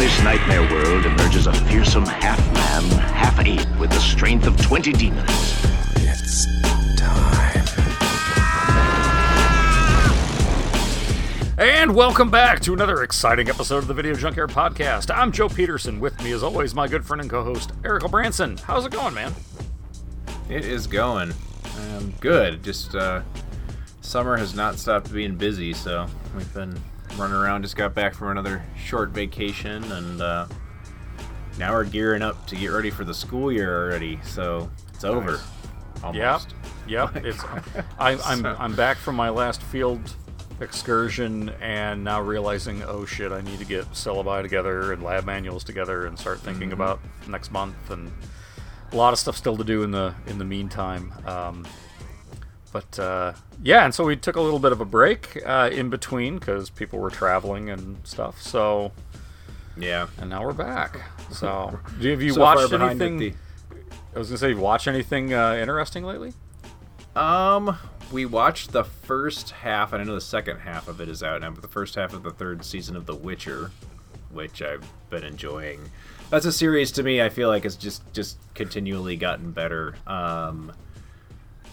this nightmare world emerges a fearsome half-man, half-ape with the strength of 20 demons. It's time. And welcome back to another exciting episode of the Video Junkyard Podcast. I'm Joe Peterson. With me, as always, my good friend and co-host Eric Branson. How's it going, man? It is going. Um, good. Just uh, summer has not stopped being busy, so we've been running around. Just got back from another short vacation, and uh, now we're gearing up to get ready for the school year already. So it's over. Almost. Yep. Yep. It's I, I'm So- I'm back from my last field excursion and now realizing, oh shit, I need to get syllabi together and lab manuals together and start thinking Mm-hmm. about next month and a lot of stuff still to do in the in the meantime. Um, but uh, yeah, and so we took a little bit of a break uh, in between because people were traveling and stuff. So Yeah. and now we're back. So do have you So watched anything? I was gonna say, watch anything uh, interesting lately? Um, we watched the first half, and I know the second half of it is out now, but the first half of the third season of The Witcher, which I've been enjoying. That's a series to me. I feel like it's just just continually gotten better. Um,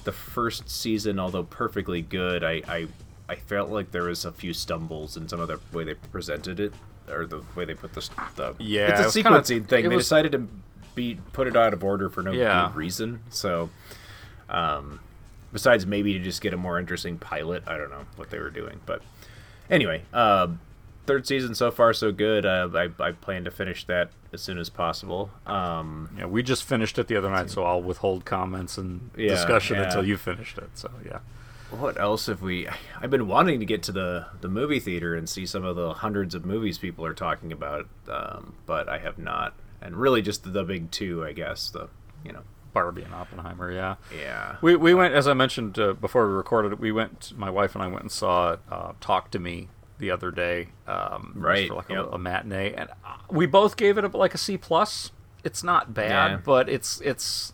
the first season, although perfectly good, I I, I felt like there was a few stumbles in some of the way they presented it, or the way they put the the Yeah, it's it a kinda- sequencing thing. They was- decided to be put it out of order for no Yeah. good reason. So um, besides maybe to just get a more interesting pilot. I don't know what they were doing, but anyway, uh, third season so far so good. Uh, I, I plan to finish that as soon as possible. Um, Yeah, we just finished it the other night, so I'll withhold comments and Yeah, discussion yeah. until you finished it. So yeah, what else have we? I've been wanting to get to the the movie theater and see some of the hundreds of movies people are talking about, um, but I have not. And really, just the big two, I guess. The you know, Barbie and Oppenheimer. Yeah, yeah, we we went as I mentioned uh, before we recorded. We went. My wife and I went and saw uh, Talk to Me the other day. Um, Right, for like yep. a, a matinee, and we both gave it a, like a C plus. It's not bad, Yeah. but it's it's.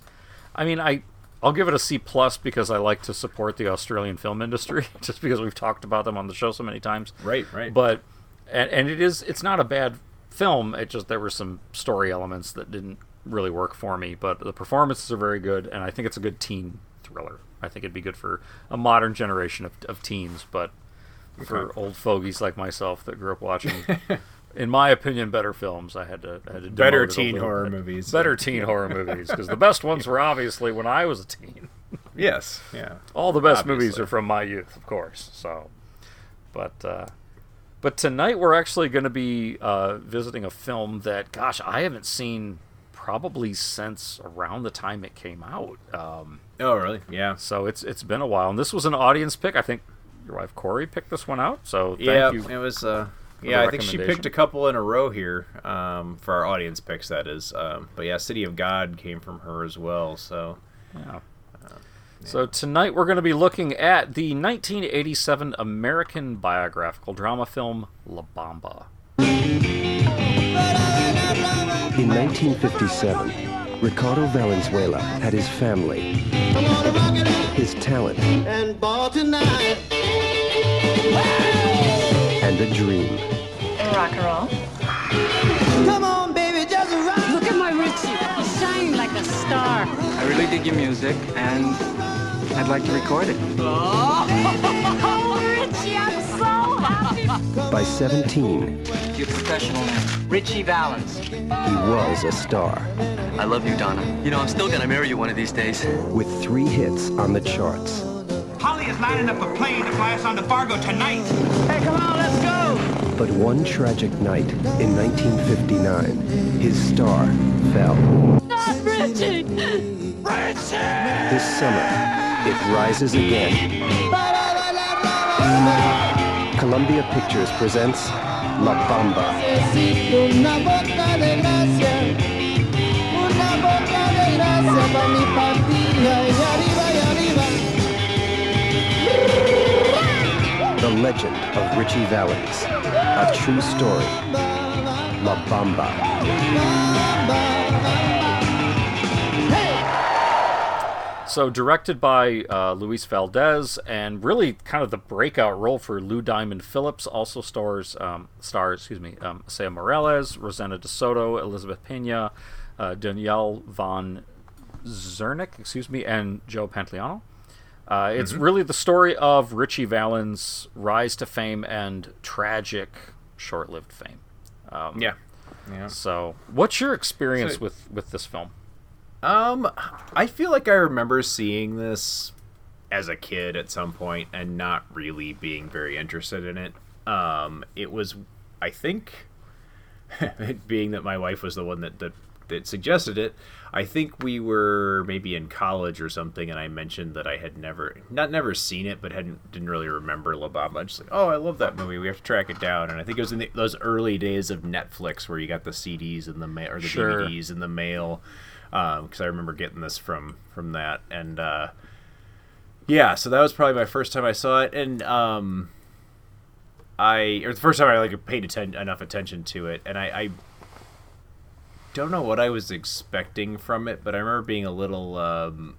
I mean, I I'll give it a C plus because I like to support the Australian film industry, just because we've talked about them on the show so many times. right, right. but and, and it is it's not a bad film it just there were some story elements that didn't really work for me but the performances are very good and i think it's a good teen thriller i think it'd be good for a modern generation of, of teens but for Okay. old fogies like myself that grew up watching in my opinion better films i had to, I had to do Better demote it a teen horror bit. movies. better teen horror movies because the best ones were obviously when i was a teen yes, yeah. all the best movies are from my youth, of course. So, but uh, but tonight we're actually going to be uh, visiting a film that, gosh, I haven't seen probably since around the time it came out. Um, Oh, really? Yeah. so it's it's been a while, and this was an audience pick. I think your wife Corey picked this one out. So thank yeah, you. it was. Uh, yeah, I think she picked a couple in a row here um, for our audience picks. That is, um, but yeah, City of God came from her as well. So Yeah. So tonight we're going to be looking at the 1987 American biographical drama film La Bamba. In 1957, Ricardo Valenzuela had his family, his talent, And ball tonight. And a dream. Rock and roll. Come on, baby, just rock. Look at my Ritchie. He's shining like a star. I really dig your music, and I'd like to record it. Oh, Ritchie, I'm so happy. By 17, Your professional name? Ritchie Valens. he was a star, I love you, Donna. You know, I'm still gonna marry you one of these days. with three hits on the charts. Holly is lining up a plane to fly us on to Fargo tonight. Hey, come on, let's go! But one tragic night in 1959, his star fell. Not Ritchie. This summer, it rises again. Columbia Pictures presents La Bamba. Una boca de gracia, una boca de gracia para mi patria legend of Ritchie Valens. A true story. La Bamba. So directed by uh, Luis Valdez, and really kind of the breakout role for Lou Diamond Phillips. Also stars um, stars, excuse me, um, Esai Morales, Rosana De Soto, Elizabeth Pena, uh, Danielle von Zerneck, excuse me, and Joe Pantoliano. Uh, it's Mhm. really the story of Ritchie Valens' rise to fame and tragic, short-lived fame. Um, Yeah. Yeah. So, what's your experience So- with with this film? Um, I feel like I remember seeing this as a kid at some point and not really being very interested in it. Um, it was, I think, being that my wife was the one that, that that suggested it. I think we were maybe in college or something, and I mentioned that I had never, not never seen it, but hadn't didn't really remember La Bamba. Just like, oh, I love that movie. We have to track it down. And I think it was in the, those early days of Netflix where you got the CDs in the mail or the Sure. DVDs in the mail because I remember getting this from from that, and uh, yeah, so that was probably my first time I saw it, and um, I or the first time I like paid atten- enough attention to it, and I, I don't know what I was expecting from it, but I remember being a little. Um,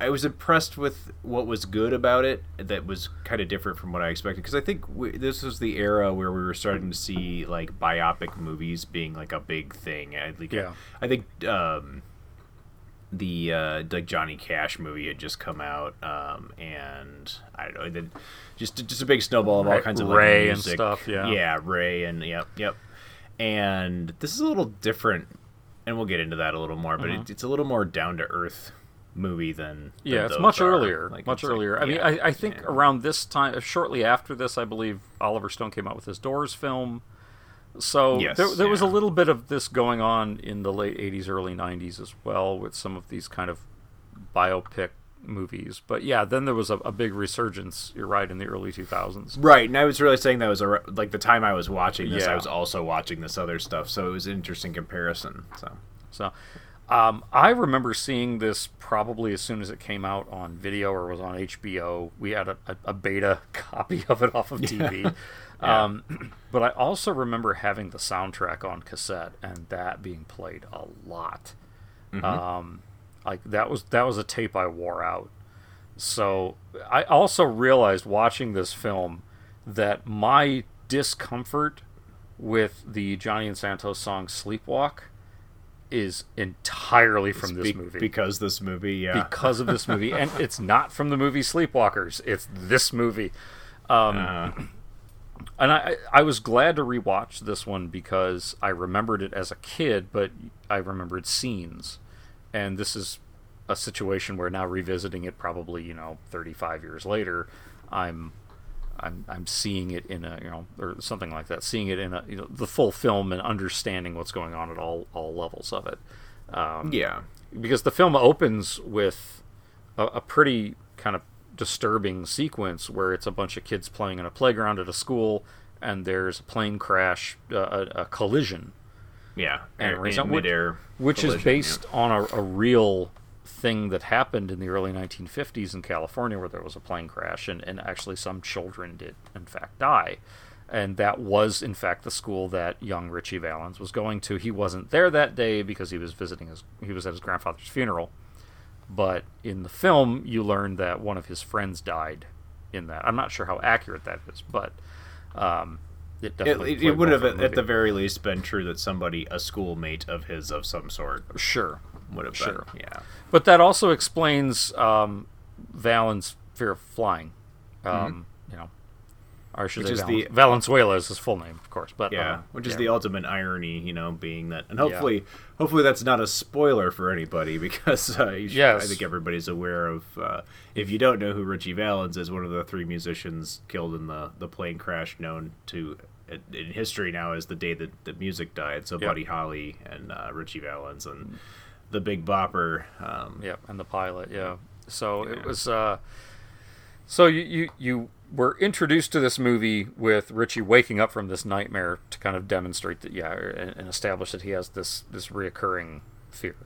I was impressed with what was good about it. That was kind of different from what I expected because I think we, this was the era where we were starting to see like biopic movies being like a big thing. I think, Yeah. I think um, the uh, like Johnny Cash movie had just come out, um, and I don't know, then just just a big snowball of all kinds of like, Ray and stuff, yeah. yeah, Ray and yep, yep. And this is a little different, and we'll get into that a little more. But Mhm. it, it's a little more down to earth movie than, than Yeah, it's much are. earlier. Like, much it's like- earlier. I mean, yeah, I, I think around this time, shortly after this, I believe Oliver Stone came out with his Doors film. So Yes, there, there was a little bit of this going on in the late '80s, early '90s as well, with some of these kind of biopic movies. But yeah, then there was a, a big resurgence. You're right in the early 2000s. Right, and I was really saying that was a, like the time I was watching this, I was also watching this other stuff, so it was an interesting comparison. So So, um, I remember seeing this probably as soon as it came out on video or was on HBO. We had a, a, beta copy of it off of TV. Yeah. Um, but I also remember having the soundtrack on cassette and that being played a lot. Mhm. Um, like that was that was a tape I wore out. So I also realized watching this film that my discomfort with the Johnny and Santos song "Sleepwalk" is entirely from It's this be- movie. because this movie, yeah, Because of this movie, and it's not from the movie Sleepwalkers. It's this movie. Um, Uh, and I, I was glad to rewatch this one because I remembered it as a kid, but I remembered scenes. And this is a situation where now revisiting it, probably you know, 35 years later, I'm, I'm, I'm seeing it in a you know, or something like that, seeing it in a you know, the full film and understanding what's going on at all all levels of it. Um, Yeah. because the film opens with a, a pretty kind of disturbing sequence where it's a bunch of kids playing in a playground at a school and there's a plane crash, uh, a, a collision. Yeah, and in which, is based on a, a real thing that happened in the early 1950s in California where there was a plane crash and, and actually some children did in fact die. And that was in fact the school that young Ritchie Valens was going to. He wasn't there that day because he was visiting his he was at his grandfather's funeral. But in the film you learn that one of his friends died in that. I'm not sure how accurate that is, but um, it It, definitely it, it would have for the at the very least been true that somebody, a schoolmate of his of some sort, sure would have Sure. been. Yeah, But that also explains um, Valens' fear of flying. Um, You know, or should. Which is Valen- the- Valenzuela is his full name, of course. But yeah, uh, which is yeah. the ultimate irony, you know, being that, and Yeah. hopefully, hopefully that's not a spoiler for anybody because uh, should, I think everybody's aware of. Uh, if you don't know who Ritchie Valens is, one of the three musicians killed in the the plane crash, known to in history now as the day that the music died. So Yeah. Buddy Holly and uh, Ritchie Valens and the Big Bopper. Um, Yep, and the pilot, yeah. So it was. Uh, so you, you you we're introduced to this movie with Ritchie waking up from this nightmare to kind of demonstrate that, yeah, and, and establish that he has this this reoccurring fear.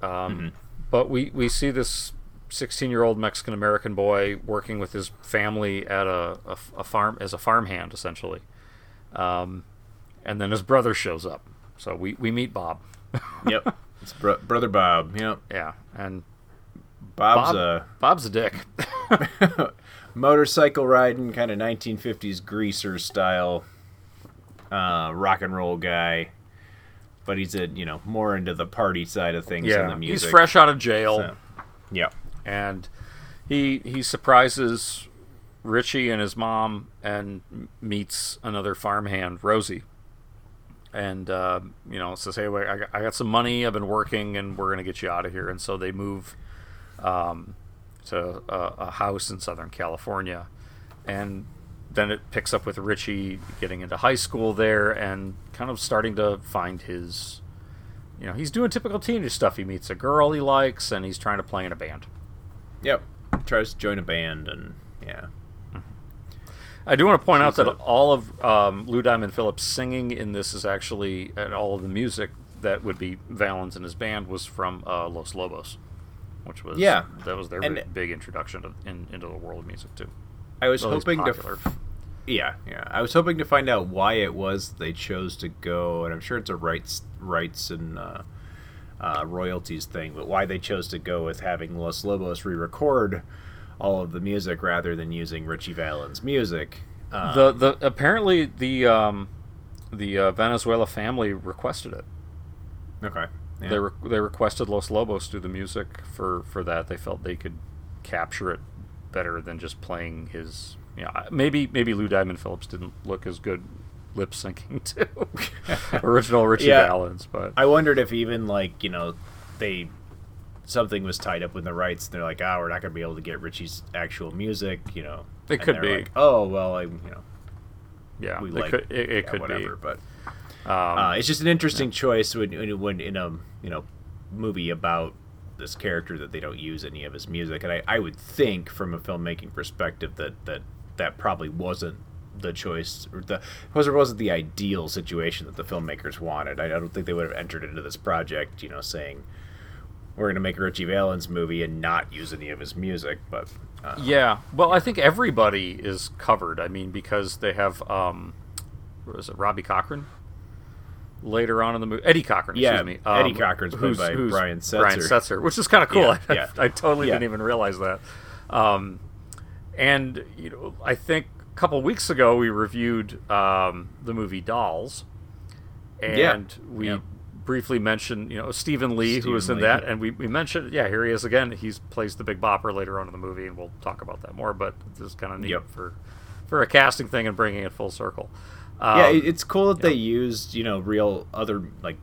Um, Mm-hmm. But we we see this 16 year old Mexican American boy working with his family at a, a, a farm as a farmhand essentially, um, and then his brother shows up. So we we meet Bob. Yep. It's bro- brother Bob. Yep. Yeah, and Bob's Bob, a Bob's a dick. motorcycle riding kind of 1950s greaser style uh, rock and roll guy. But he's a you know more into the party side of things than the yeah, music. he's fresh out of jail. So, yeah. and he he surprises Ritchie and his mom and meets another farmhand, Rosie. And uh, you know says, "Hey, wait, I got, I got some money. I've been working, and we're gonna get you out of here." And so they move um, to a, a house in Southern California, and then it picks up with Ritchie getting into high school there and kind of starting to find his you know, he's doing typical teenage stuff. He meets a girl he likes, and he's trying to play in a band. Yep. Tries to join a band and yeah. I do want to point out that all of um, Lou Diamond Phillips singing in this is actually, and all of the music that would be Valens and his band was from uh, Los Lobos, which was Yeah. that was their And- big, introduction to, in, into the world of music too. I was Well, hoping to f- Yeah, yeah. I was hoping to find out why it was they chose to go, and I'm sure it's a rights rights and uh, uh, royalties thing, but why they chose to go with having Los Lobos re-record all of the music rather than using Ritchie Valens' music. Um, the the apparently the um, the uh, Valenzuela family requested it. okay. Yeah. They re- they requested Los Lobos do the music for for that. They felt they could capture it better than just playing his. You know, maybe maybe Lou Diamond Phillips didn't look as good lip syncing to original Ritchie Yeah. Valens, but I wondered if even like you know they something was tied up with the rights. And they're like, oh, we're not going to be able to get Ritchie's actual music. You know, It And could be. Like, oh well, I you know yeah, we it like could it, it yeah, could whatever, be. but. Um, uh, it's just an interesting choice when, when when in a you know movie about this character that they don't use any of his music, and I, I would think from a filmmaking perspective that that that probably wasn't the choice or the was or wasn't the ideal situation that the filmmakers wanted. I, I don't think they would have entered into this project, you know, saying we're going to make a Ritchie Valens movie and not use any of his music, but uh, Yeah, well, I think everybody is covered. I mean, because they have um, was it Robbie Cochran later on in the movie? Eddie Cochran, Yeah, excuse me. Um, Eddie Cochran's played by Brian Brian Setzer. Setzer, which is kind of cool. Yeah, I, yeah. I, totally Yeah. didn't even realize that. Um, and you know, I think a couple weeks ago we reviewed um, the movie Dolls, and we briefly mentioned you know Stephen Lee who was in Lee. that, and we, we mentioned yeah here he is again. He plays the Big Bopper later on in the movie, and we'll talk about that more. But this is kind of neat Yep. for for a casting thing and bringing it full circle. Um, yeah, it- it's cool that they used you know real other like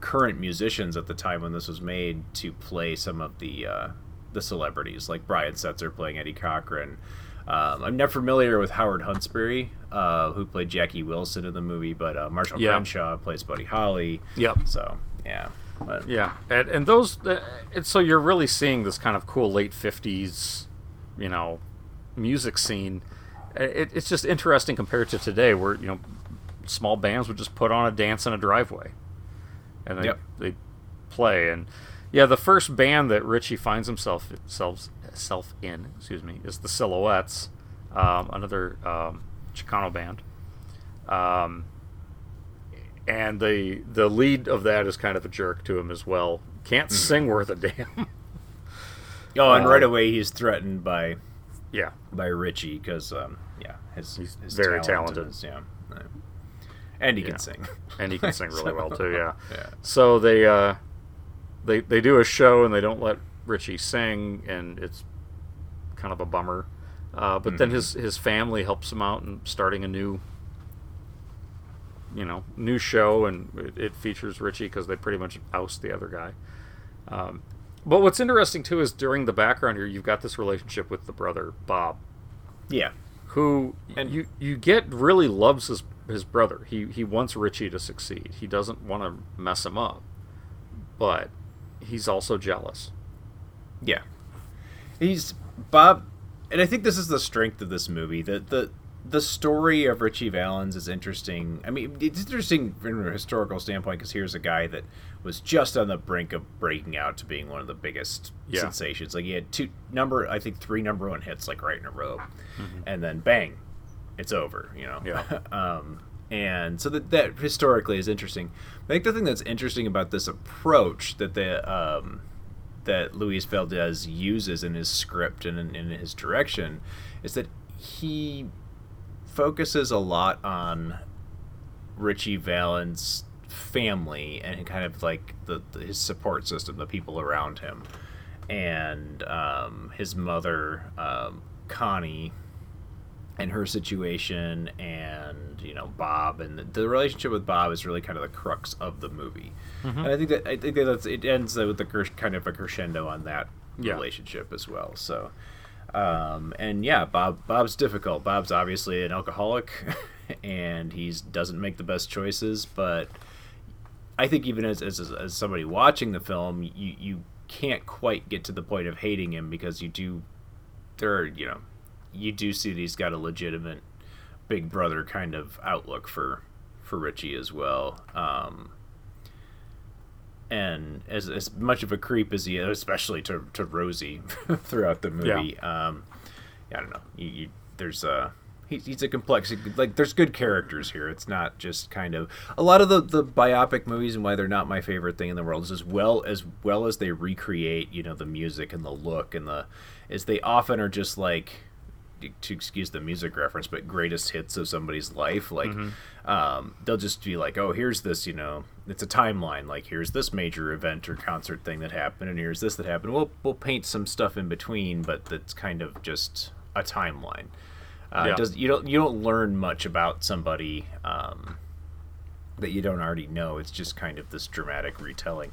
current musicians at the time when this was made to play some of the uh, the celebrities, like Brian Setzer playing Eddie Cochran. Um, I'm not familiar with Howard Huntsberry, uh, who played Jackie Wilson in the movie, but uh, Marshall Yeah. Crenshaw plays Buddy Holly. Yep. So yeah, but, Yeah, and, and those, uh, and so you're really seeing this kind of cool late '50s, you know, music scene. It, it's just interesting compared to today, where you know, small bands would just put on a dance in a driveway, and they Yep. they play. And yeah, the first band that Ritchie finds himself self, self in, excuse me, is the Silhouettes, um, another um, Chicano band. Um, and the the lead of that is kind of a jerk to him as well. Can't Mm-hmm. sing worth a damn. oh, and Uh, right away he's threatened by yeah, by Ritchie because um, yeah, his He's his very talent talented. is- yeah, and he Yeah. can sing. and he can sing really well too. Yeah. yeah. So they uh, they they do a show and they don't let Ritchie sing, and it's kind of a bummer. Uh, but then Mhm. his his family helps him out in starting a new you know new show, and it, it features Ritchie because they pretty much oust the other guy. Um, but what's interesting too is during the background here, you've got this relationship with the brother Bob, Yeah. Who And- you you get really loves his his brother. He he wants Ritchie to succeed. He doesn't want to mess him up, but he's also jealous. Yeah. He's Bob and I think this is the strength of this movie. The the the story of Ritchie Valens is interesting. I mean, it's interesting from a historical standpoint because here's a guy that was just on the brink of breaking out to being one of the biggest Yeah. sensations. Like he had two number, I think three number one hits like right in a row, Mm-hmm. and then bang, it's over. You know. Yeah. um, and so that that historically is interesting. I think the thing that's interesting about this approach that the um, that Luis Valdez uses in his script and in, in his direction is that he focuses a lot on Ritchie Valens' family and kind of like the, the his support system, the people around him, and um, his mother um, Connie and her situation, and you know Bob, and the, the relationship with Bob is really kind of the crux of the movie. Mhm. And I think that I think that that's, it ends with the kind of a crescendo on that Yeah. relationship as well. So. Um, and yeah, Bob Bob's difficult. Bob's obviously an alcoholic, and he doesn't make the best choices. But I think even as, as as somebody watching the film, you you can't quite get to the point of hating him because you do there are you know you do see that he's got a legitimate big brother kind of outlook for for Ritchie as well. Um, and as as much of a creep as he is, especially to to Rosie throughout the movie. Um, I don't know. You, you there's a he, he's a complex like there's good characters here. It's not just kind of a lot of the the biopic movies and why they're not my favorite thing in the world is as well as well as they recreate you know the music and the look and the is they often are just like to excuse the music reference, but greatest hits of somebody's life. Like, um, they'll just be like, "Oh, here's this," you know, it's a timeline. Like, here's this major event or concert thing that happened, and here's this that happened. We'll we'll paint some stuff in between, but that's kind of just a timeline. Uh, Yeah. does you don't you don't learn much about somebody um, that you don't already know. It's just kind of this dramatic retelling.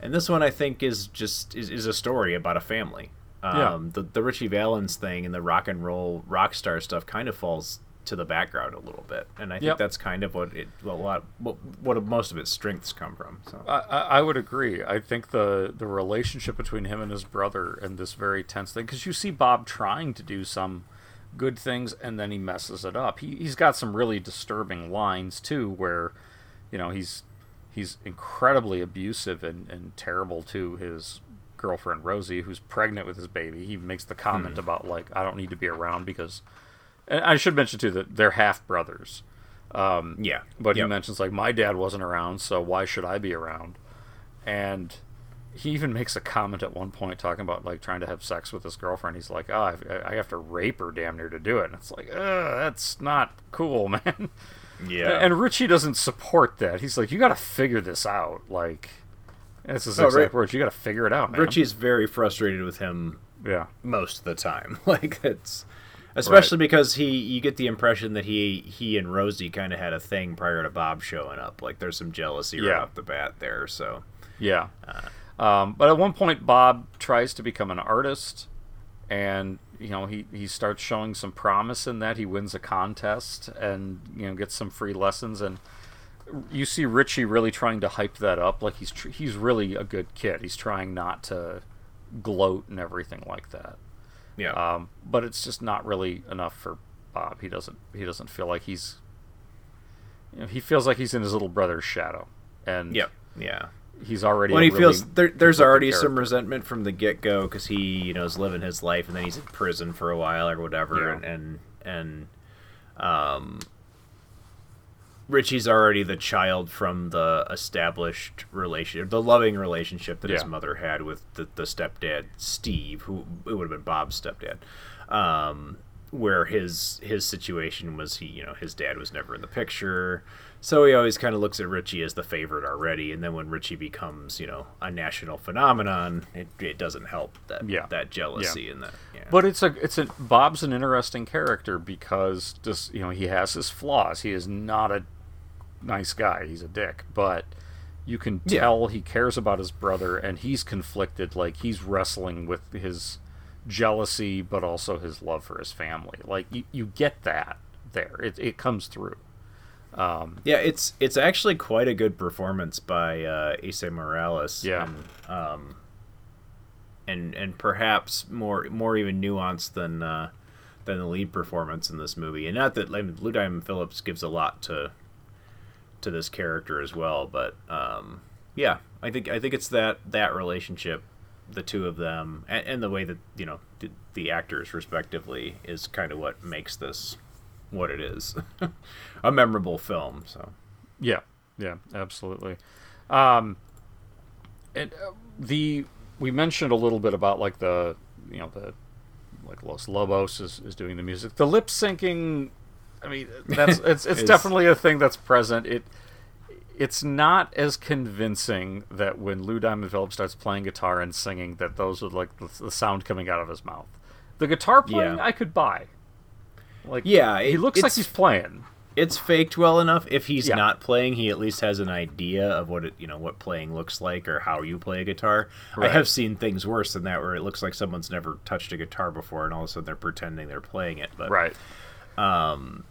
And this one, I think, is just is, is a story about a family. Yeah. Um, the the Ritchie Valens thing and the rock and roll rock star stuff kind of falls to the background a little bit, and I think Yep. that's kind of what it a lot what, what most of its strengths come from. So I, I I would agree. I think the the relationship between him and his brother and this very tense thing because you see Bob trying to do some good things and then he messes it up. He he's got some really disturbing lines too, where you know he's he's incredibly abusive and, and terrible to his girlfriend Rosie, who's pregnant with his baby. He makes the comment Hmm. about like I don't need to be around because. And I should mention too that they're half brothers. Um, Yeah. But he mentions like my dad wasn't around, so why should I be around? And he even makes a comment at one point talking about like trying to have sex with his girlfriend. He's like, "Oh, I, I have to rape her damn near to do it." And it's like, "Ugh, that's not cool, man." Yeah. And Ritchie doesn't support that. He's like, "You got to figure this out." Like, that's his Oh, exact words. You got to figure it out, man. Ritchie's very frustrated with him. Yeah. Most of the time, like it's especially because he you get the impression that he he and Rosie kind of had a thing prior to Bob showing up. Like there's some jealousy right Yeah. off the bat there. So Yeah. Uh, Um, but at one point, Bob tries to become an artist, and you know he, he starts showing some promise in that. He wins a contest and you know gets some free lessons, and you see Ritchie really trying to hype that up. Like he's tr- he's really a good kid. He's trying not to gloat and everything like that. Yeah. Um, but it's just not really enough for Bob. He doesn't he doesn't feel like he's you know, he feels like he's in his little brother's shadow. And Yep. Yeah. He's already when he really feels there, there's already some resentment from the get go because he you know is living his life and then he's in prison for a while or whatever Yeah. and and and um Ritchie's already the child from the established relationship, the loving relationship that his mother had with the, the stepdad Steve, who it would have been Bob's stepdad. Um, where his his situation was he you know his dad was never in the picture so he always kind of looks at ritchie as the favorite already and then when ritchie becomes you know a national phenomenon it, it doesn't help that Yeah. that jealousy and that yeah. But it's a it's a Bob's an interesting character because just you know he has his flaws. He is not a nice guy. He's a dick, but you can Yeah. tell he cares about his brother and he's conflicted. Like he's wrestling with his jealousy, but also his love for his family. Like you, you get that there. It it comes through. Um, Yeah, it's it's actually quite a good performance by uh, Esai Morales. Yeah. and, um, and and perhaps more more even nuanced than uh, than the lead performance in this movie. And not that I mean, Lou Diamond Phillips gives a lot to to this character as well, but um, yeah, I think I think it's that that relationship, the two of them, and, and the way that you know the, the actors respectively is kind of what makes this what it is, a memorable film. So Yeah, yeah, absolutely. Um, and uh, the we mentioned a little bit about like the you know the like Los Lobos is, is doing the music. The lip syncing, I mean, that's it's it's definitely a thing that's present. It it's not as convincing that when Lou Diamond Phillips starts playing guitar and singing that those are like the, the sound coming out of his mouth. The guitar playing Yeah. I could buy. Like Yeah, he looks like he's playing. it's faked well enough. If he's Yeah. not playing, he at least has an idea of what it, you know, what playing looks like or how you play a guitar. I have seen things worse than that, where it looks like someone's never touched a guitar before, and all of a sudden they're pretending they're playing it. But Right. um,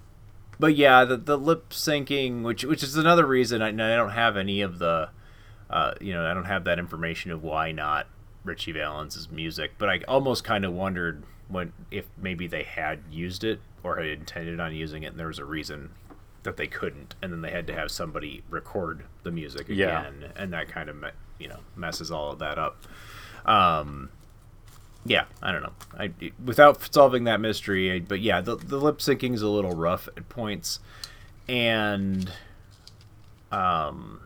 but yeah, the the lip syncing, which which is another reason I, I don't have any of the, uh, you know, I don't have that information of why not Ritchie Valens' music. But I almost kind of wondered when if maybe they had used it or had intended on using it, and there was a reason that they couldn't, and then they had to have somebody record the music Yeah. again, and that kind of me- you know messes all of that up. Um, yeah, I don't know. I without solving that mystery, I, but yeah, the the lip syncing is a little rough at points, and um,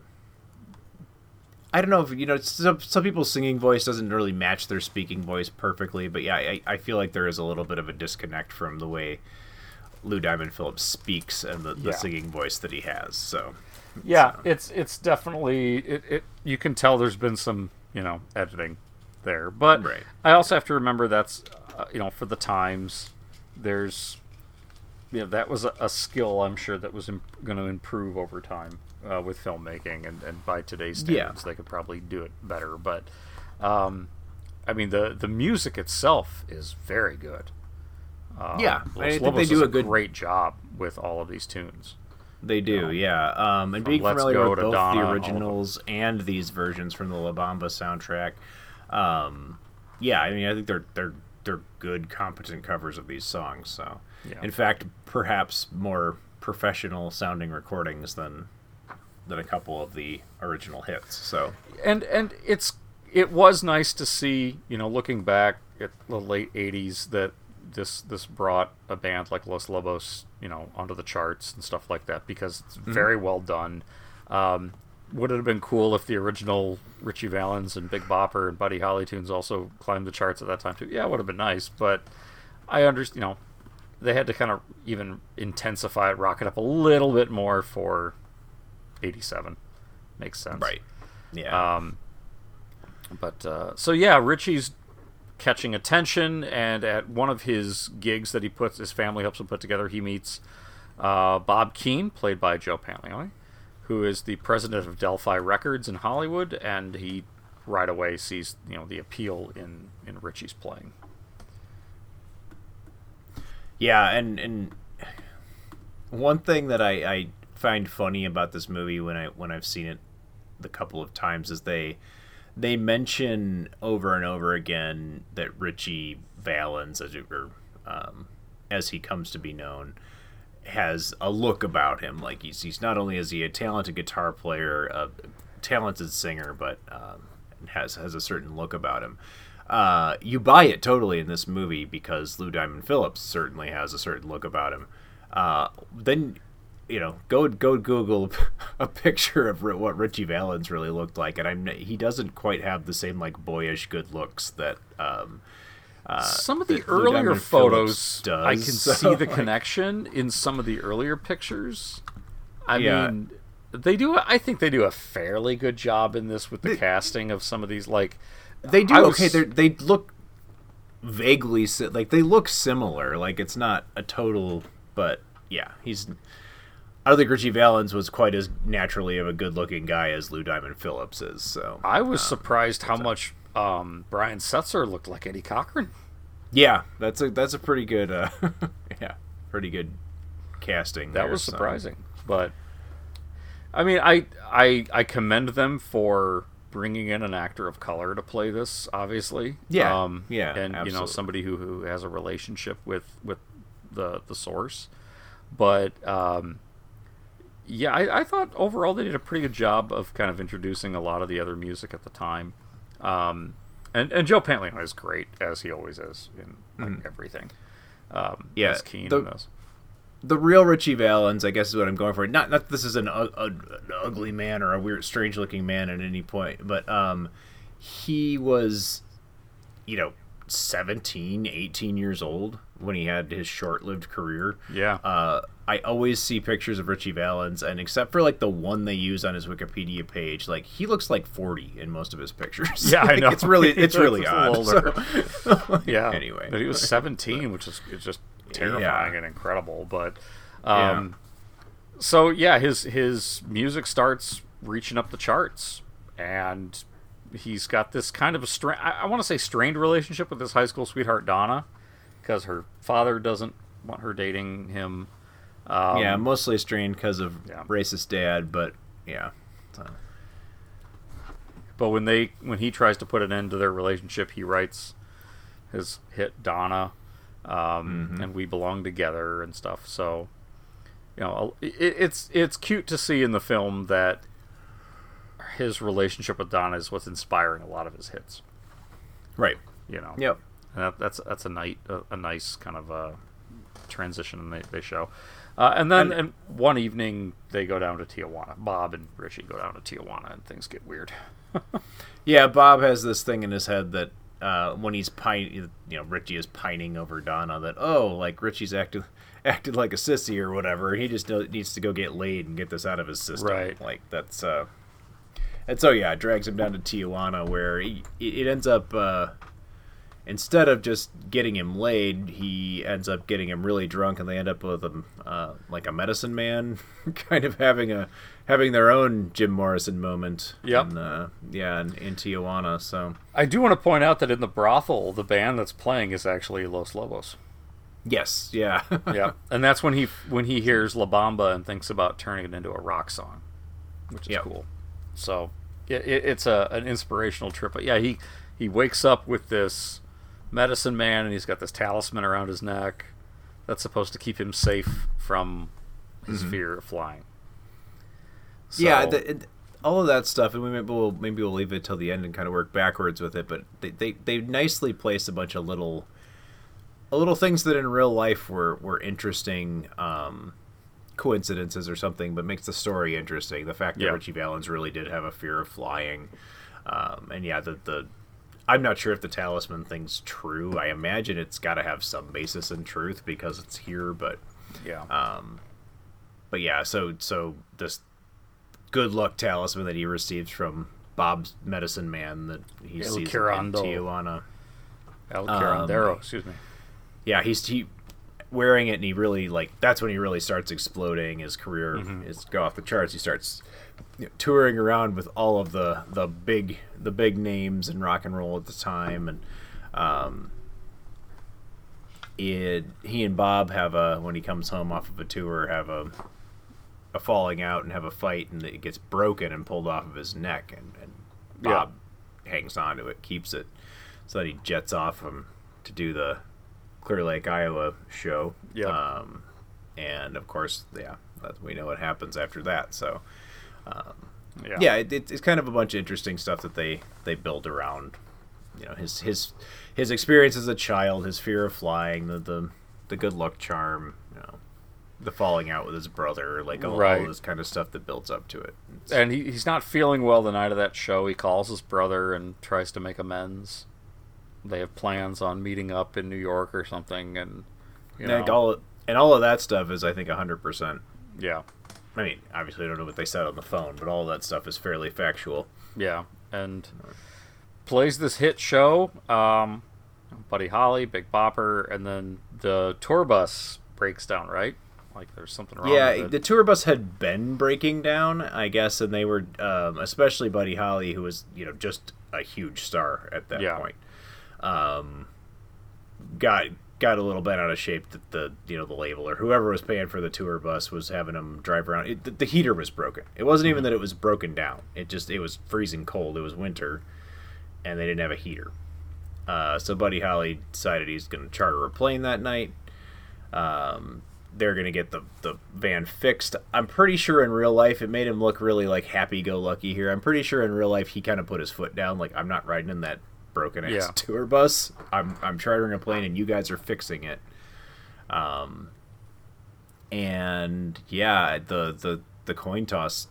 I don't know if you know some some people's singing voice doesn't really match their speaking voice perfectly, but yeah, I, I feel like there is a little bit of a disconnect from the way Lou Diamond Phillips speaks and the, the Yeah. singing voice that he has. So Yeah, it's it's definitely it, it. You can tell there's been some you know editing there, but Right. I also have to remember that's uh, you know for the times there's you know that was a, a skill I'm sure that was imp- going to improve over time uh, with filmmaking and, and by today's Yeah. standards they could probably do it better. But um, I mean the the music itself is very good. Uh, Yeah, Los I think Lobos they do a good- great job with all of these tunes. They do, yeah. Um, and being Let's familiar with both Donna, the originals and these versions from the La Bamba soundtrack, um, yeah, I mean, I think they're they're they're good, competent covers of these songs. So, Yeah. in fact, perhaps more professional sounding recordings than than a couple of the original hits. So, and and it's it was nice to see you know looking back at the late 80s that this this brought a band like Los Lobos you know onto the charts and stuff like that because it's Mhm. very well done um, would it have been cool if the original Ritchie Valens and Big Bopper and Buddy Holly tunes also climbed the charts at that time too yeah it would have been nice but I understand you know they had to kind of even intensify it rock it up a little bit more for 87 makes sense Right. Yeah. um, but uh, so yeah, Ritchie's catching attention, and at one of his gigs that he puts, his family helps him put together. He meets uh, Bob Keane, played by Joe Pantoliano, who is the president of Del-Fi Records in Hollywood, and he right away sees you know the appeal in in Ritchie's playing. Yeah, and and one thing that I, I find funny about this movie when I when I've seen it the couple of times is they they mention over and over again that Ritchie Valens, as it, um, as he comes to be known, has a look about him. Like he's he's not only is he a talented guitar player, a talented singer, but um, has has a certain look about him. Uh, you buy it totally in this movie because Lou Diamond Phillips certainly has a certain look about him. Uh, then you know, go go Google a picture of what Ritchie Valens really looked like, and I'm he doesn't quite have the same like boyish good looks that um, uh, some of the earlier photos, does. I can So, see the like, connection in some of the earlier pictures. I Yeah. mean, they do. I think they do a fairly good job in this with the casting of some of these. Like They do was- okay. They they look vaguely like they look similar. Like it's not a total, but yeah, he's. I don't think Ritchie Valens was quite as naturally of a good-looking guy as Lou Diamond Phillips is. So I was um, surprised how much um, Brian Setzer looked like Eddie Cochran. yeah, that's a that's a pretty good, uh, yeah, pretty good casting. That there, was so. surprising, but I mean, I I I commend them for bringing in an actor of color to play this, obviously. Yeah, um, yeah, and you know somebody who, who has a relationship with with the the source. But um, yeah, I, I thought overall they did a pretty good job of kind of introducing a lot of the other music at the time. Um, and and Joe Pantoliano is great as he always is in like, everything. Um. Yeah, Keen the- the real Ritchie Valens, I guess, is what I'm going for. Not not this is an, u- a, an ugly man or a weird, strange looking man at any point, but um, he was, you know, 17, 18 years old when he had his short lived career. Yeah. Uh, I always see pictures of Ritchie Valens, and except for like the one they use on his Wikipedia page, like he looks like 40 in most of his pictures. Yeah, I know. It's really, it's really odd. So- yeah. Anyway, but he was 17, which is it's just terrifying Yeah. and incredible. But Yeah. um, so yeah, his his music starts reaching up the charts, and he's got this kind of a stra- I, I want to say strained relationship with his high school sweetheart Donna, because her father doesn't want her dating him. Um, yeah, mostly strained because of Yeah. racist dad, but yeah. So, But when they when he tries to put an end to their relationship, he writes his hit Donna, um, and we belong together and stuff. So, you know, it, it's it's cute to see in the film that his relationship with Donna is what's inspiring a lot of his hits. right. You know. Yep. And that, that's that's a nice a, a nice kind of uh transition they they show. Uh, and then and one evening they go down to Tijuana. Bob and Ritchie go down to Tijuana, and things get weird. Yeah, Bob has this thing in his head that uh, when he's pining, you know, Ritchie is pining over Donna. That oh, like Ritchie's acted acted like a sissy or whatever. He just needs to go get laid and get this out of his system. Right. Like that's uh, and so yeah, it drags him down to Tijuana where he, it ends up. Instead of just getting him laid, he ends up getting him really drunk, and they end up with him uh, like a medicine man, kind of having a having their own Jim Morrison moment. Yep. in, uh, yeah, in, in Tijuana. So I do want to point out that in the brothel, the band that's playing is actually Los Lobos. yes, yeah, yeah, and that's when he when he hears La Bamba and thinks about turning it into a rock song, which is Yep. cool. So it, it, it's a an inspirational trip. But yeah, he he wakes up with this medicine man, and he's got this talisman around his neck that's supposed to keep him safe from his fear of flying. yeah. The, it, all of that stuff, and we maybe we'll maybe we'll leave it till the end and kind of work backwards with it. But they they, they nicely placed a bunch of little. Little things that in real life were, were interesting um, coincidences or something, but makes the story interesting. The fact that Yeah. Ritchie Valens really did have a fear of flying, um, and yeah, the the I'm not sure if the talisman thing's true. I imagine it's got to have some basis in truth because it's here, but yeah, um, but yeah, so so this good luck talisman that he receives from Bob's medicine man that he El sees in Curando. Tijuana. El um, excuse me. Yeah, he's he wearing it, and he really like that's when he really starts exploding. His career Mm-hmm. is go off the charts. He starts you know, touring around with all of the the big the big names in rock and roll at the time, and um, it he and Bob have a when he comes home off of a tour have a a falling out and have a fight, and it gets broken and pulled off of his neck, and, and Yeah. Bob hangs on to it, keeps it, so that he jets off um, to do the Clear Lake, Iowa show. Yep. Um, and of course, yeah, we know what happens after that. So, um, Yeah. yeah, it, it, it's kind of a bunch of interesting stuff that they they build around. You know, his his his experience as a child, his fear of flying, the the, the good luck charm, you know, the falling out with his brother, like all, Right. all this kind of stuff that builds up to it. It's- and he, he's not feeling well the night of that show. He calls his brother and tries to make amends. They have plans on meeting up in New York or something, and you and, know, all and all of that stuff is, I think, hundred percent. yeah, I mean, obviously, I don't know what they said on the phone, but all that stuff is fairly factual. yeah, and plays this hit show. Um, Buddy Holly, Big Bopper, and then the tour bus breaks down. Right, like there's something wrong. Yeah, the tour bus had been breaking down, I guess, and they were, um, especially Buddy Holly, who was, you know, just a huge star at that Yeah. point. Um, got got a little bent out of shape that the you know the label or whoever was paying for the tour bus was having him drive around. It, the, the heater was broken. It wasn't even that it was broken down. It just it was freezing cold. It was winter, and they didn't have a heater. Uh, so Buddy Holly decided he's going to charter a plane that night. Um, they're going to get the, the van fixed. I'm pretty sure in real life it made him look really like happy go lucky here. I'm pretty sure in real life he kind of put his foot down like I'm not riding in that broken ass Yeah. tour bus. I'm I'm chartering a plane and you guys are fixing it. Um and yeah, the the the coin toss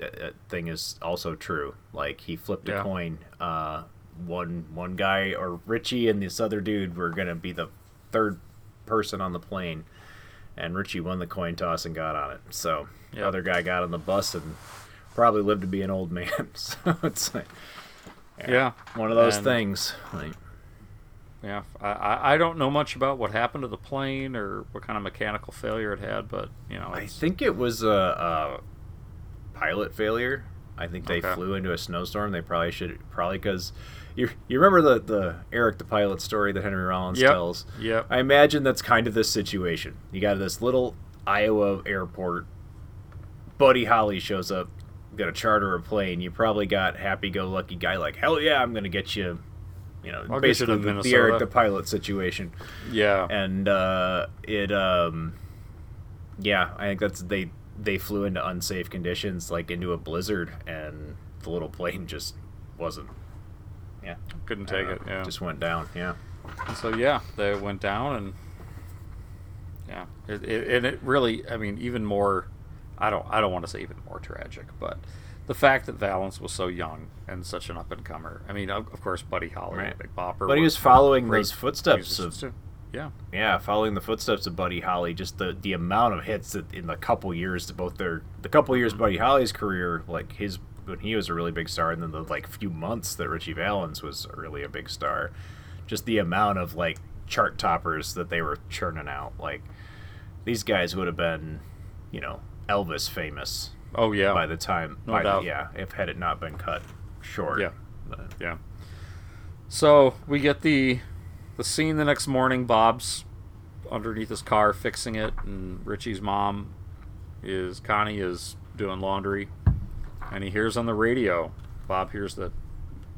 uh, uh, thing is also true. Like he flipped a coin. Uh, one one guy or Ritchie and this other dude were gonna be the third person on the plane, and Ritchie won the coin toss and got on it. So the other guy got on the bus and probably lived to be an old man. so it's like Yeah. one of those And- things. Like Yeah, I, I don't know much about what happened to the plane or what kind of mechanical failure it had, but you know, I think it was a, a pilot failure. I think they Okay. flew into a snowstorm. They probably should probably because you you remember the the Eric the pilot story that Henry Rollins Yep. tells. Yeah, I imagine that's kind of this situation. You got this little Iowa airport. Buddy Holly shows up, got to charter a plane. You probably got happy-go-lucky guy like hell yeah, I'm gonna get you. You know, I'll get you basically the, the Eric the pilot situation yeah, and uh, it um yeah i think that's they they flew into unsafe conditions like into a blizzard and the little plane just wasn't yeah couldn't take don't it. Yeah. just went down yeah And so yeah, they went down and yeah, it, it, and it really, I mean, even more. I don't, I don't want to say even more tragic, but the fact that Valens was so young and such an up and comer. I mean, of, of course, Buddy Holly, Right. Big Bopper, But he was following those footsteps of- too. Yeah, yeah following the footsteps of buddy holly just the the amount of hits that in the couple years to both their the couple years of buddy holly's career like his when he was a really big star and then the like few months that ritchie valens was really a big star just the amount of like chart toppers that they were churning out like these guys would have been you know elvis famous Oh yeah, by the time No by the- yeah if had it not been cut short Yeah. But- Yeah. So we get the the scene the next morning. Bob's underneath his car fixing it, and Ritchie's mom is Connie is doing laundry, and he hears on the radio. Bob hears that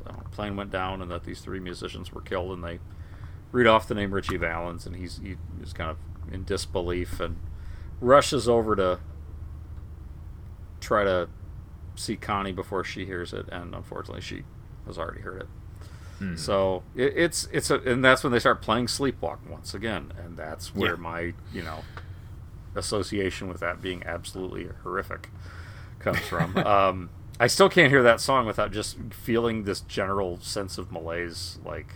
a plane went down and that these three musicians were killed, and they read off the name Ritchie Valens, and he's he is kind of in disbelief and rushes over to try to see Connie before she hears it, and unfortunately, she has already heard it. So it, it's it's a, and that's when they start playing Sleepwalk once again, and that's where Yeah. my you know association with that being absolutely horrific comes from. um, I still can't hear that song without just feeling this general sense of malaise, like.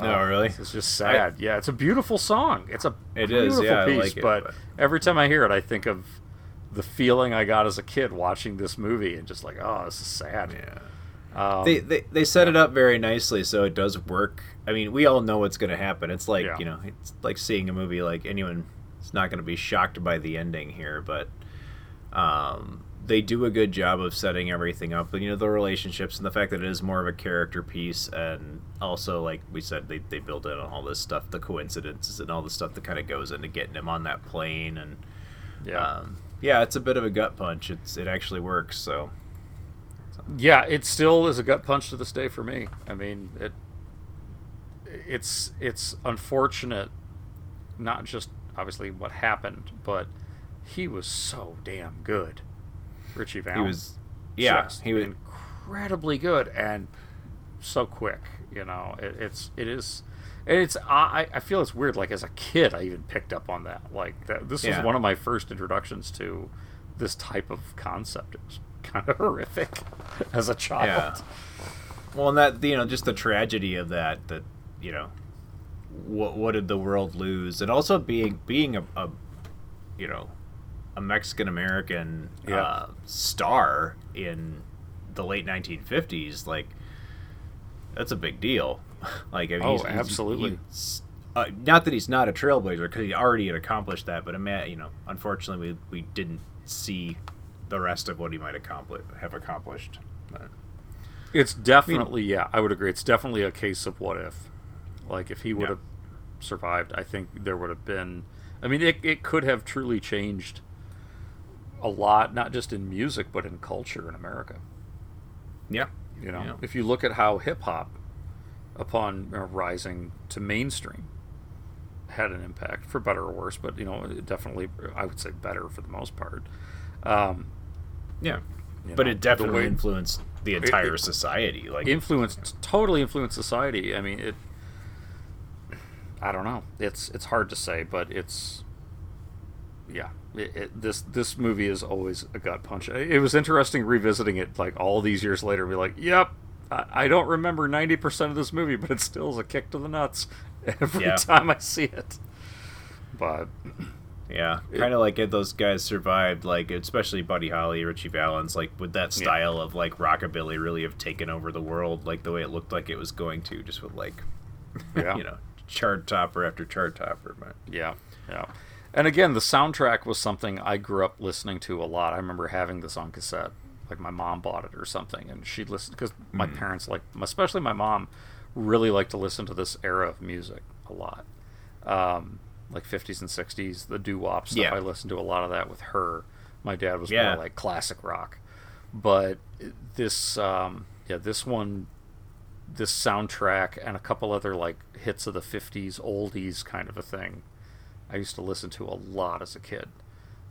No, uh, really? It's just sad. yeah, it's a beautiful song. It's a It is, beautiful yeah, piece, like it, but, but- every time I hear it, I think of the feeling I got as a kid watching this movie, and just like, oh, this is sad. yeah Um, they, they they set it up very nicely so it does work. I mean, we all know what's going to happen. It's like Yeah. you know, it's like seeing a movie. Like anyone, it's not going to be shocked by the ending here, but um, they do a good job of setting everything up. And you know, the relationships and the fact that it is more of a character piece, and also like we said, they they build in on all this stuff, the coincidences and all the stuff that kind of goes into getting him on that plane and. yeah. Um, yeah, it's a bit of a gut punch. It's it actually works. So yeah, it still is a gut punch to this day for me. I mean, it it's it's unfortunate, not just obviously what happened, but he was so damn good. Ritchie Valens. he was, yeah, just he was. incredibly good and so quick. You know, it, it's it is. And It's I I feel it's weird. Like as a kid, I even picked up on that. Like that, this Yeah. was one of my first introductions to this type of concept. It was kind of horrific as a child. Yeah. Well, and that you know, just the tragedy of that. That you know, what what did the world lose? And also being being a, a you know, a Mexican American Yeah. uh, star in the late 1950s, like that's a big deal. like, I mean, Oh, he's, he's- absolutely. he's- uh, not that he's not a trailblazer, because he already had accomplished that. But ima- you know, unfortunately, we we didn't see the rest of what he might accomplish have accomplished. But, It's definitely yeah, I would agree. It's definitely a case of what if. Like if he would Yeah. have survived, I think there would have been. I mean, it it could have truly changed a lot, not just in music but in culture in America. Yeah. You know, Yeah. if you look at how hip hop, upon uh, rising to mainstream, had an impact for better or worse, but you know, definitely, I would say better for the most part. Um, Yeah. But know, it definitely the influenced the entire it- society. Like influenced totally influenced society. I mean, it. I don't know. It's it's hard to say, but it's. Yeah, it, it, this this movie is always a gut punch. It was interesting revisiting it like all these years later. and Be like, yep, I, don't remember ninety percent of this movie, but it still is a kick to the nuts every Yeah. time I see it. But Yeah, kind of like if those guys survived, like especially Buddy Holly, Ritchie Valens, like would that style of like rockabilly really have taken over the world, like the way it looked like it was going to, just with like, Yeah. you know, chart topper after chart topper. But Yeah, yeah. And again, the soundtrack was something I grew up listening to a lot. I remember having this on cassette. Like my mom bought it or something, and she'd listen because my Hmm. parents like, especially my mom, really liked to listen to this era of music a lot, um, like 50s and 60s, the doo wop stuff. Yeah. I listened to a lot of that with her. My dad was Yeah. more like classic rock, but this, um, yeah, this one this soundtrack and a couple other like hits of the 50s oldies kind of a thing i used to listen to a lot as a kid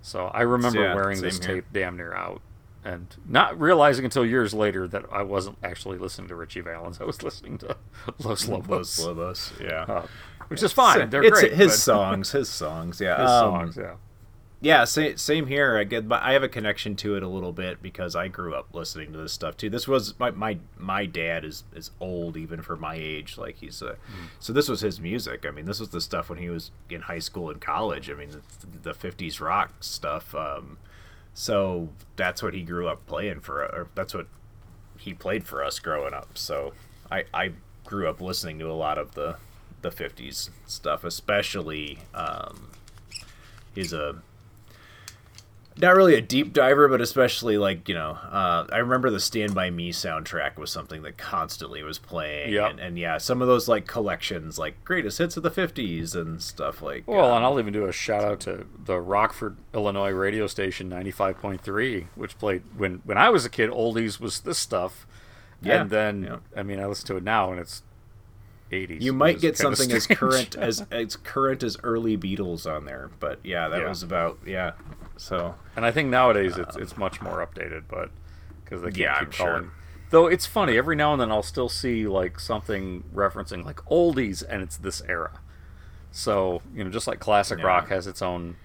so i remember Yeah, wearing this here. tape damn near out and not realizing until years later that i wasn't actually listening to ritchie valens i was listening to los lobos Los Lobos, yeah. Uh, which is fine they're it's great his but- songs, his songs, yeah, his Um, songs yeah Yeah, same, same here. I get, but I have a connection to it a little bit because I grew up listening to this stuff too. This was my my my dad is is old even for my age. Like he's a, so this was his music. I mean, this was the stuff when he was in high school and college. I mean, the, the '50s rock stuff. Um, so that's what he grew up playing for. Or that's what he played for us growing up. So I I grew up listening to a lot of the the '50s stuff, especially. Um, he's a not really a deep diver, but especially like you know, uh, I remember the Stand by Me soundtrack was something that constantly was playing. Yep. and, and yeah, some of those like collections, like greatest hits of the '50s and stuff like. Well, uh, and I'll even do a shout out to the Rockford, Illinois radio station 95.3, which played when when I was a kid. Oldies was this stuff, Yeah, and then yeah. I mean I listen to it now and it's 80s. you might get something as current as as current as early Beatles on there, but yeah, that Yeah. was about yeah. So and I think nowadays it's it's much more updated, but because they can't Yeah, keep I'm sure. calling. Though it's funny, every now and then I'll still see like something referencing like oldies, and it's this era. So you know, just like classic Yeah. rock has its own.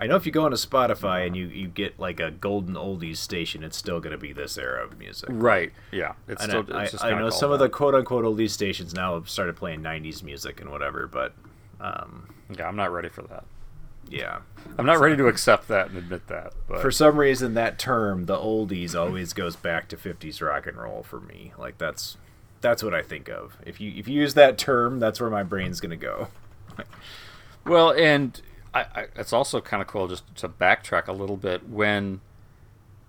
I know if you go onto Spotify and you you get like a golden oldies station, it's still going to be this era of music. Right. Yeah. It's And still. I, It's just I kinda know some of the quote unquote oldies stations now have started playing '90s music and whatever, but um, Yeah, I'm not ready for that. Yeah. I'm not ready to accept that and admit that. But For some reason, that term, the oldies, always goes back to '50s rock and roll for me. Like that's that's what I think of. If you if you use that term, that's where my brain's gonna go. Well, and I, I, it's also kind of cool just to backtrack a little bit when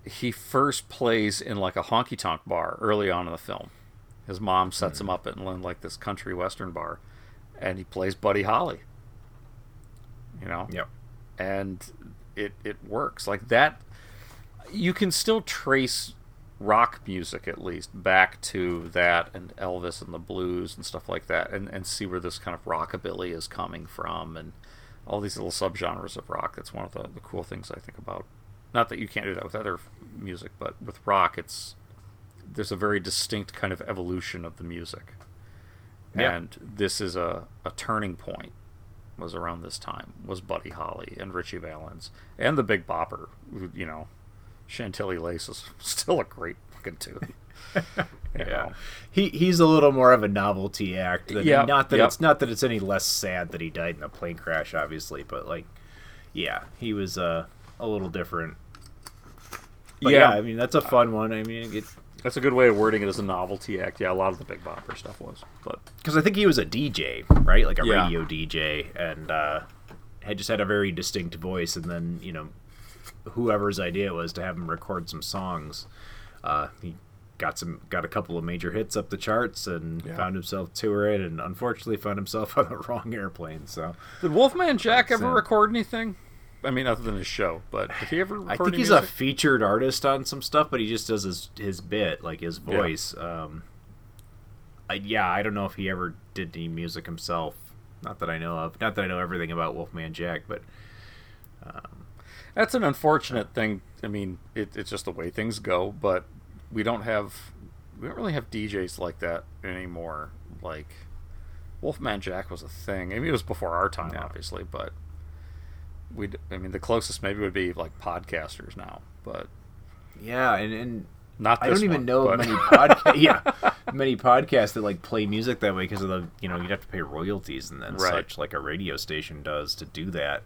he first plays in like a honky tonk bar early on in the film. His mom sets hmm. him up at like this country western bar, and he plays Buddy Holly. You know. Yep. And it it works like that. You can still trace rock music at least back to that and Elvis and the blues and stuff like that and, and see where this kind of rockabilly is coming from and all these little subgenres of rock. That's one of the, the cool things I think about. Not that you can't do that with other music, but with rock, it's there's a very distinct kind of evolution of the music. And this is a, a turning point was around this time was Buddy Holly and Ritchie Valens and the Big Bopper. who, You know, Chantilly Lace is still a great fucking tune. Yeah. know. He he's a little more of a novelty act. Than, Yep, Not that yep. it's not that it's any less sad that he died in a plane crash, obviously, but like, yeah, he was uh, a little different. But yeah. Yeah. I mean that's a fun one. I mean, it, That's a good way of wording it as a novelty act. Yeah, a lot of the Big Bopper stuff was, but because I think he was a DJ, right? Like a Yeah. radio DJ, and uh, had just had a very distinct voice. And then you know, whoever's idea it was to have him record some songs, uh, he got some got a couple of major hits up the charts and Yeah. found himself touring and unfortunately found himself on the wrong airplane. So Did Wolfman Jack ever Sad. record anything? I mean, other than his show, but did he ever I think he's music? a featured artist on some stuff, but he just does his his bit, like his Yeah. voice. Um, I, yeah, I don't know if he ever did any music himself. Not that I know of. Not that I know everything about Wolfman Jack, but That's an unfortunate thing. I mean, it, it's just the way things go. But we don't have, we don't really have DJs like that anymore. Like Wolfman Jack was a thing. I mean, it was before our time, obviously, but we. I mean, the closest maybe would be like podcasters now, but yeah, and, and not. I don't even one, know but- many podcasts. yeah, many podcasts that like play music that way because of the you know you'd have to pay royalties and then Right. such like a radio station does to do that.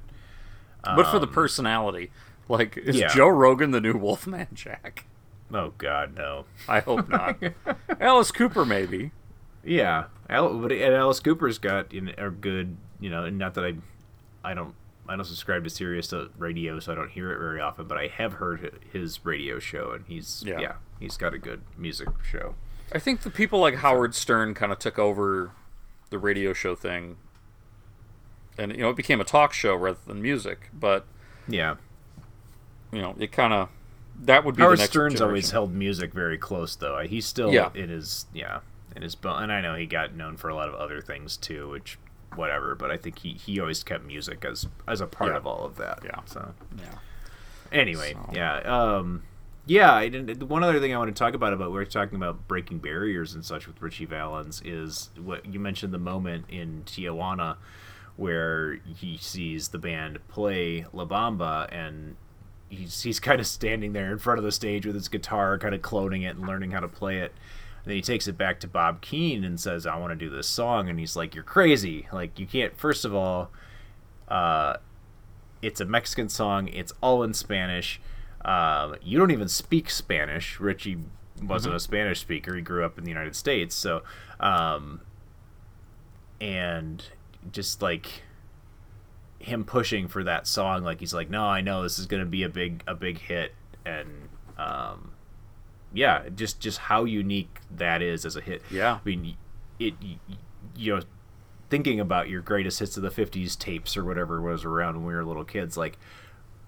but for the Um, personality, like is yeah. Joe Rogan the new Wolfman Jack? Oh God, no. I hope not. Alice Cooper maybe. Yeah, Al, but and Alice Cooper's got you know, a good, you know, and not that I, I don't, I don't subscribe to Sirius uh, radio, so I don't hear it very often. But I have heard his radio show, and he's Yeah. yeah, he's got a good music show. I think the people like Howard Stern kind of took over the radio show thing, and you know it became a talk show rather than music. But Yeah, you know it kind of that would be Howard the next Stern's always held music very close, though. He's still Yeah. in his yeah, in his and I know he got known for a lot of other things too, which whatever. But I think he he always kept music as as a part Yeah. of all of that. Yeah. So Yeah. Anyway, So- yeah, um, yeah. I didn't, one other thing I want to talk about about we are talking about breaking barriers and such with Ritchie Valens is what you mentioned the moment in Tijuana where he sees the band play La Bamba and he's he's kind of standing there in front of the stage with his guitar, kind of cloning it and learning how to play it. And then he takes it back to Bob Keane and says, "I want to do this song," and he's like, "You're crazy! Like you can't." First of all, uh, it's a Mexican song. It's all in Spanish. Um, you don't even speak Spanish. Ritchie wasn't Mhm. a Spanish speaker. He grew up in the United States. So, um, and just like him pushing for that song, like he's like, no, I know this is gonna be a big a big hit, and um, yeah, just just how unique that is as a hit. Yeah. I mean, it you know thinking about your greatest hits of the 50s tapes or whatever was around when we were little kids like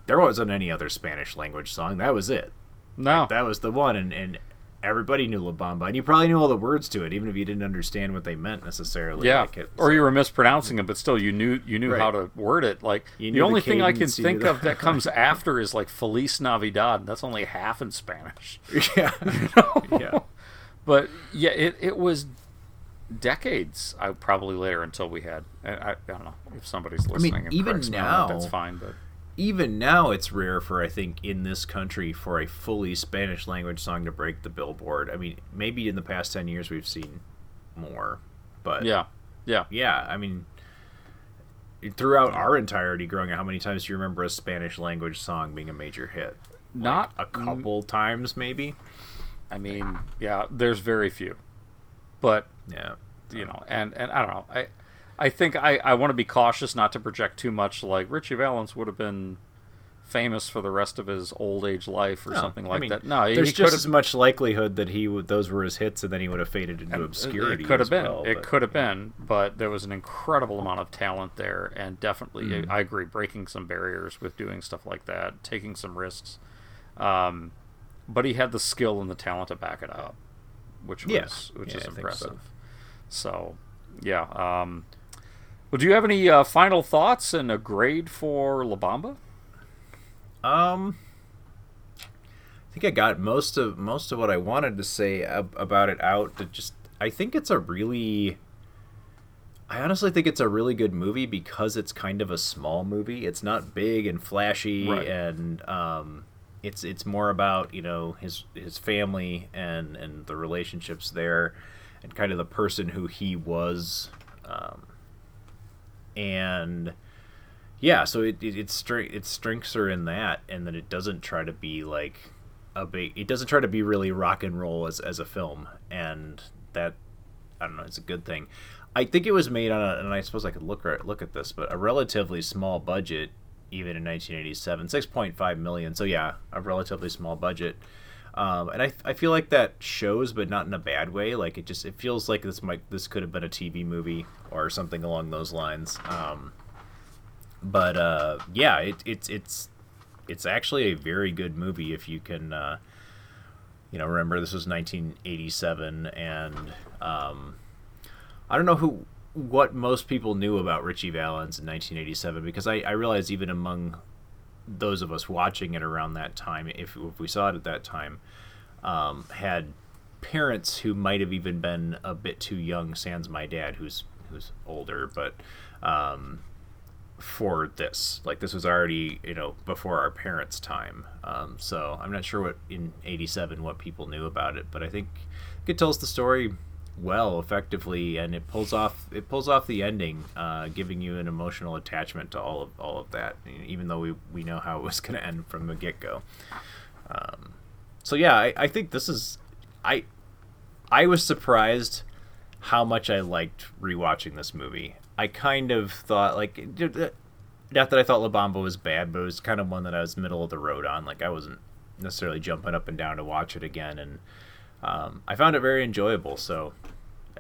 there wasn't any other spanish language song that was it No. that was the one and, and everybody knew la bamba and you probably knew all the words to it even if you didn't understand what they meant necessarily Yeah, like it, or you were mispronouncing it, but still you knew you knew Right. how to word it. Like You the knew the only thing I can you think of that comes after is like Feliz Navidad. and That's only half in Spanish. yeah yeah But yeah, it, it was decades. I probably later until we had. I, I, I don't know if somebody's mean, listening. and even corrects me now- that's fine. But even now it's rare for I think in this country for a fully Spanish language song to break the billboard. I mean, maybe in the past 10 years we've seen more, but yeah, yeah, yeah, I mean throughout our entirety growing up, how many times do you remember a Spanish language song being a major hit? not A couple times maybe? I mean, yeah, there's very few, but Yeah. you know, and and I don't know. I I think I I want to be cautious not to project too much. Like Ritchie Valens would have been famous for the rest of his old age life or No, something I like mean, that. No, there's he just as much likelihood that he would those were his hits and then he would have faded into obscurity. It could have been. well, it but- could have been, but there was an incredible amount of talent there, and definitely, Mm. I agree, breaking some barriers with doing stuff like that, taking some risks. Um, but he had the skill and the talent to back it up, which was Yeah. which Yeah, is I think so. impressive. So, yeah. Um, well, do you have any uh, final thoughts and a grade for La Bamba? Um, I think I got most of most of what I wanted to say ab- about it out. To just, I think it's a really, I honestly think it's a really good movie because it's kind of a small movie. It's not big and flashy, Right. and um, it's it's more about you know his his family and and the relationships there, and kind of the person who he was, um, and yeah so it it its strength its strengths are in that and that it doesn't try to be like a big it doesn't try to be really rock and roll as as a film and that i don't know it's a good thing. I think it was made on a and i suppose i could look at look at this but a relatively small budget even in 1987 6.5 million so yeah a relatively small budget Um, and I, I feel like that shows, but not in a bad way. Like it just it feels like this might this could have been a TV movie or something along those lines. Um, but uh, yeah, it, it's it's it's actually a very good movie if you can. Uh, you know, remember this was 1987, and um, I don't know who what most people knew about Ritchie Valens in 1987 because I, I realize even among those of us watching it around that time, if, if we saw it at that time, um, had parents who might have even been a bit too young. Sans my dad, who's who's older, but um, for this, like this was already you know before our parents' time. Um, so I'm not sure what in '87 what people knew about it, but I think it tells the story well effectively and it pulls off it pulls off the ending uh, giving you an emotional attachment to all of all of that even though we, we know how it was going to end from the get-go um, so yeah I, I think this is I I was surprised how much I liked rewatching this movie I kind of thought like not that I thought La Bamba was bad but it was kind of one that I was middle of the road on like I wasn't necessarily jumping up and down to watch it again and um, I found it very enjoyable. So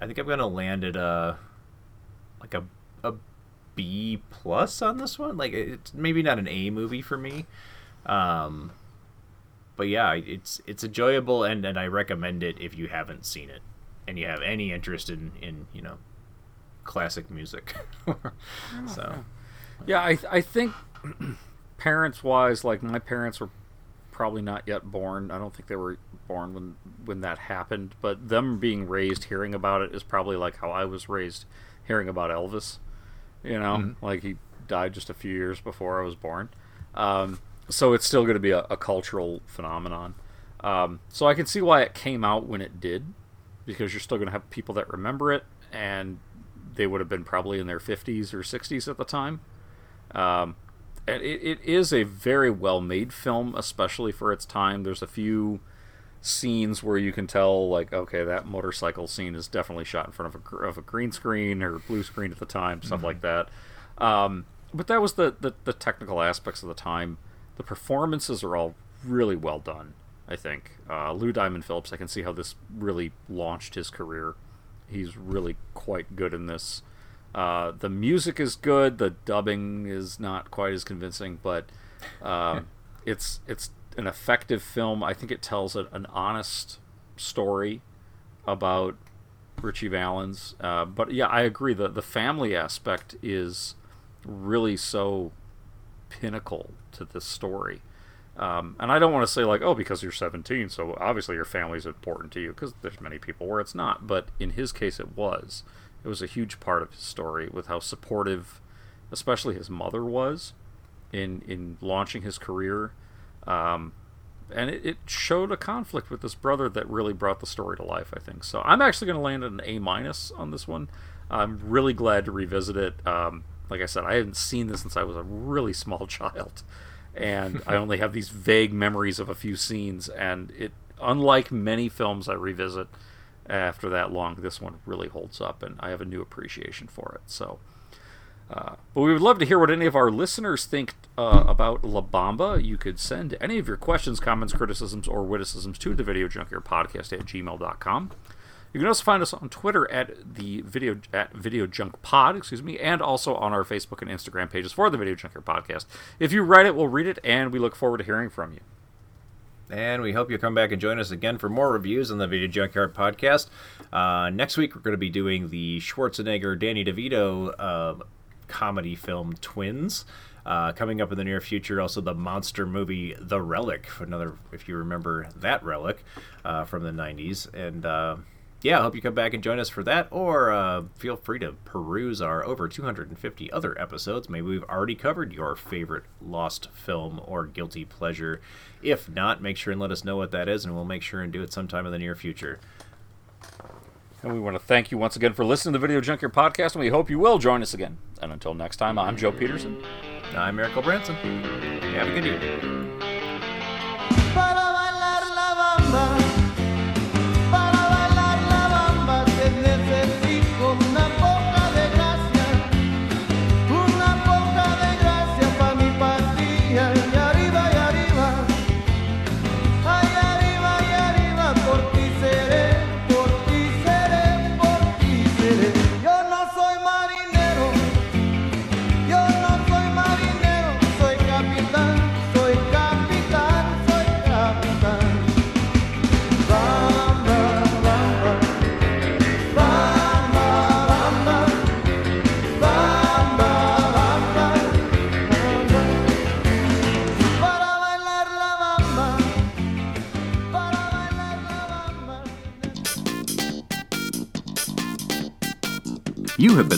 I think I'm gonna land at a like a a B plus on this one. Like it's maybe not an A movie for me, um, but yeah, it's it's enjoyable and and I recommend it if you haven't seen it and you have any interest in in you know classic music. so yeah, I I think parents wise, like my parents were probably not yet born. I don't think they were born when when that happened, but them being raised hearing about it is probably like how I was raised hearing about Elvis. You know, mm-hmm. like he died just a few years before I was born. Um, so it's still going to be a, a, cultural phenomenon. Um, so I can see why it came out when it did, because you're still going to have people that remember it, and they would have been probably in their 50s or 60s at the time. Um, it, it is a very well made film, especially for its time. There's a few scenes where you can tell, like, okay, that motorcycle scene is definitely shot in front of a, of a green screen or blue screen at the time, stuff mm-hmm. like that. Um, but that was the, the, the technical aspects of the time. The performances are all really well done. I think uh, Lou Diamond Phillips. I can see how this really launched his career. He's really quite good in this. Uh, the music is good. The dubbing is not quite as convincing, but um, it's it's an effective film. I think it tells a, an honest story about Ritchie Valens. Uh, but yeah, I agree. The the family aspect is really so pinnacle to this story. Um, and I don't want to say like, oh, because you're 17, so obviously your family is important to you, because there's many people where it's not. But in his case, it was. It was a huge part of his story with how supportive, especially his mother was, in in launching his career, um, and it, it, showed a conflict with this brother that really brought the story to life. I think so. I'm actually going to land an A minus on this one. I'm really glad to revisit it. Um, like I said, I hadn't seen this since I was a really small child, and I only have these vague memories of a few scenes. And it, unlike many films I revisit, after that long, this one really holds up, and I have a new appreciation for it. So, uh, but we would love to hear what any of our listeners think uh, about La Bamba. You could send any of your questions, comments, criticisms, or witticisms to the Video Junkyard Podcast at gmail.com. You can also find us on Twitter at the video at Video Junk Pod, excuse me, and also on our Facebook and Instagram pages for the Video Junkyard Podcast. If you write it, we'll read it, and we look forward to hearing from you. And we hope you'll come back and join us again for more reviews on the Video Junkyard podcast. Uh, next week, we're going to be doing the Schwarzenegger Danny DeVito uh, comedy film Twins. Uh, coming up in the near future, also the monster movie The Relic. Another, if you remember that relic uh, from the 90s. And uh, yeah, I hope you come back and join us for that, or uh, feel free to peruse our over 250 other episodes. Maybe we've already covered your favorite lost film or guilty pleasure. If not, make sure and let us know what that is, and we'll make sure and do it sometime in the near future. And we want to thank you once again for listening to the Video Junkyard Podcast, and we hope you will join us again. And until next time, I'm Joe Peterson. I'm Miracle Branson. Have a good evening.